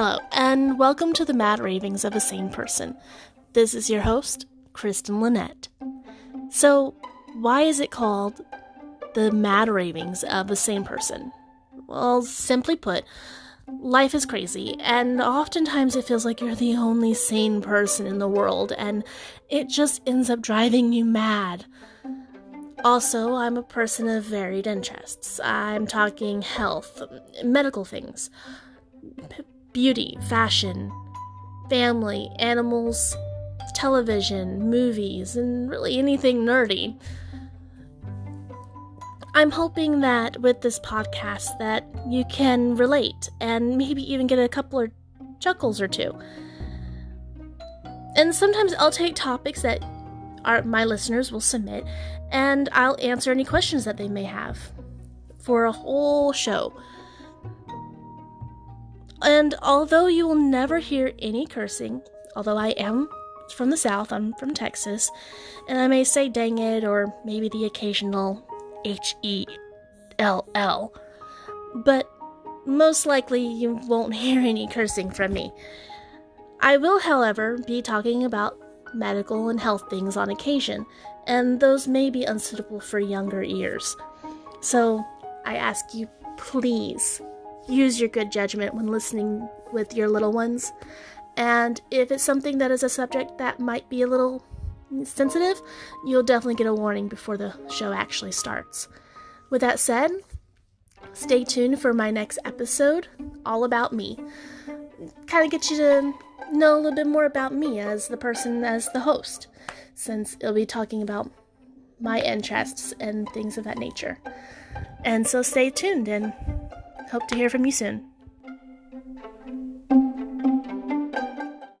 Hello, and welcome to the Mad Ravings of a Sane Person. This is your host, Krysten Lynette. So, why is it called the Mad Ravings of a Sane Person? Well, simply put, life is crazy, and oftentimes it feels like you're the only sane person in the world, and it just ends up driving you mad. Also, I'm a person of varied interests. I'm talking health, medical things, p- beauty, fashion, family, animals, television, movies, and really anything nerdy. I'm hoping that with this podcast that you can relate and maybe even get a couple of chuckles or two. And sometimes I'll take topics that our, my listeners will submit and I'll answer any questions that they may have for a whole show. And although you will never hear any cursing, although I am from the South, I'm from Texas, and I may say dang it or maybe the occasional H E L L, but most likely you won't hear any cursing from me. I will, however, be talking about medical and health things on occasion, and those may be unsuitable for younger ears. So I ask you, please use your good judgment when listening with your little ones. And if it's something that is a subject that might be a little sensitive, you'll definitely get a warning before the show actually starts. With that said, stay tuned for my next episode, all about me. Kind of get you to know a little bit more about me as the person, as the host, since it'll be talking about my interests and things of that nature. And so stay tuned and hope to hear from you soon.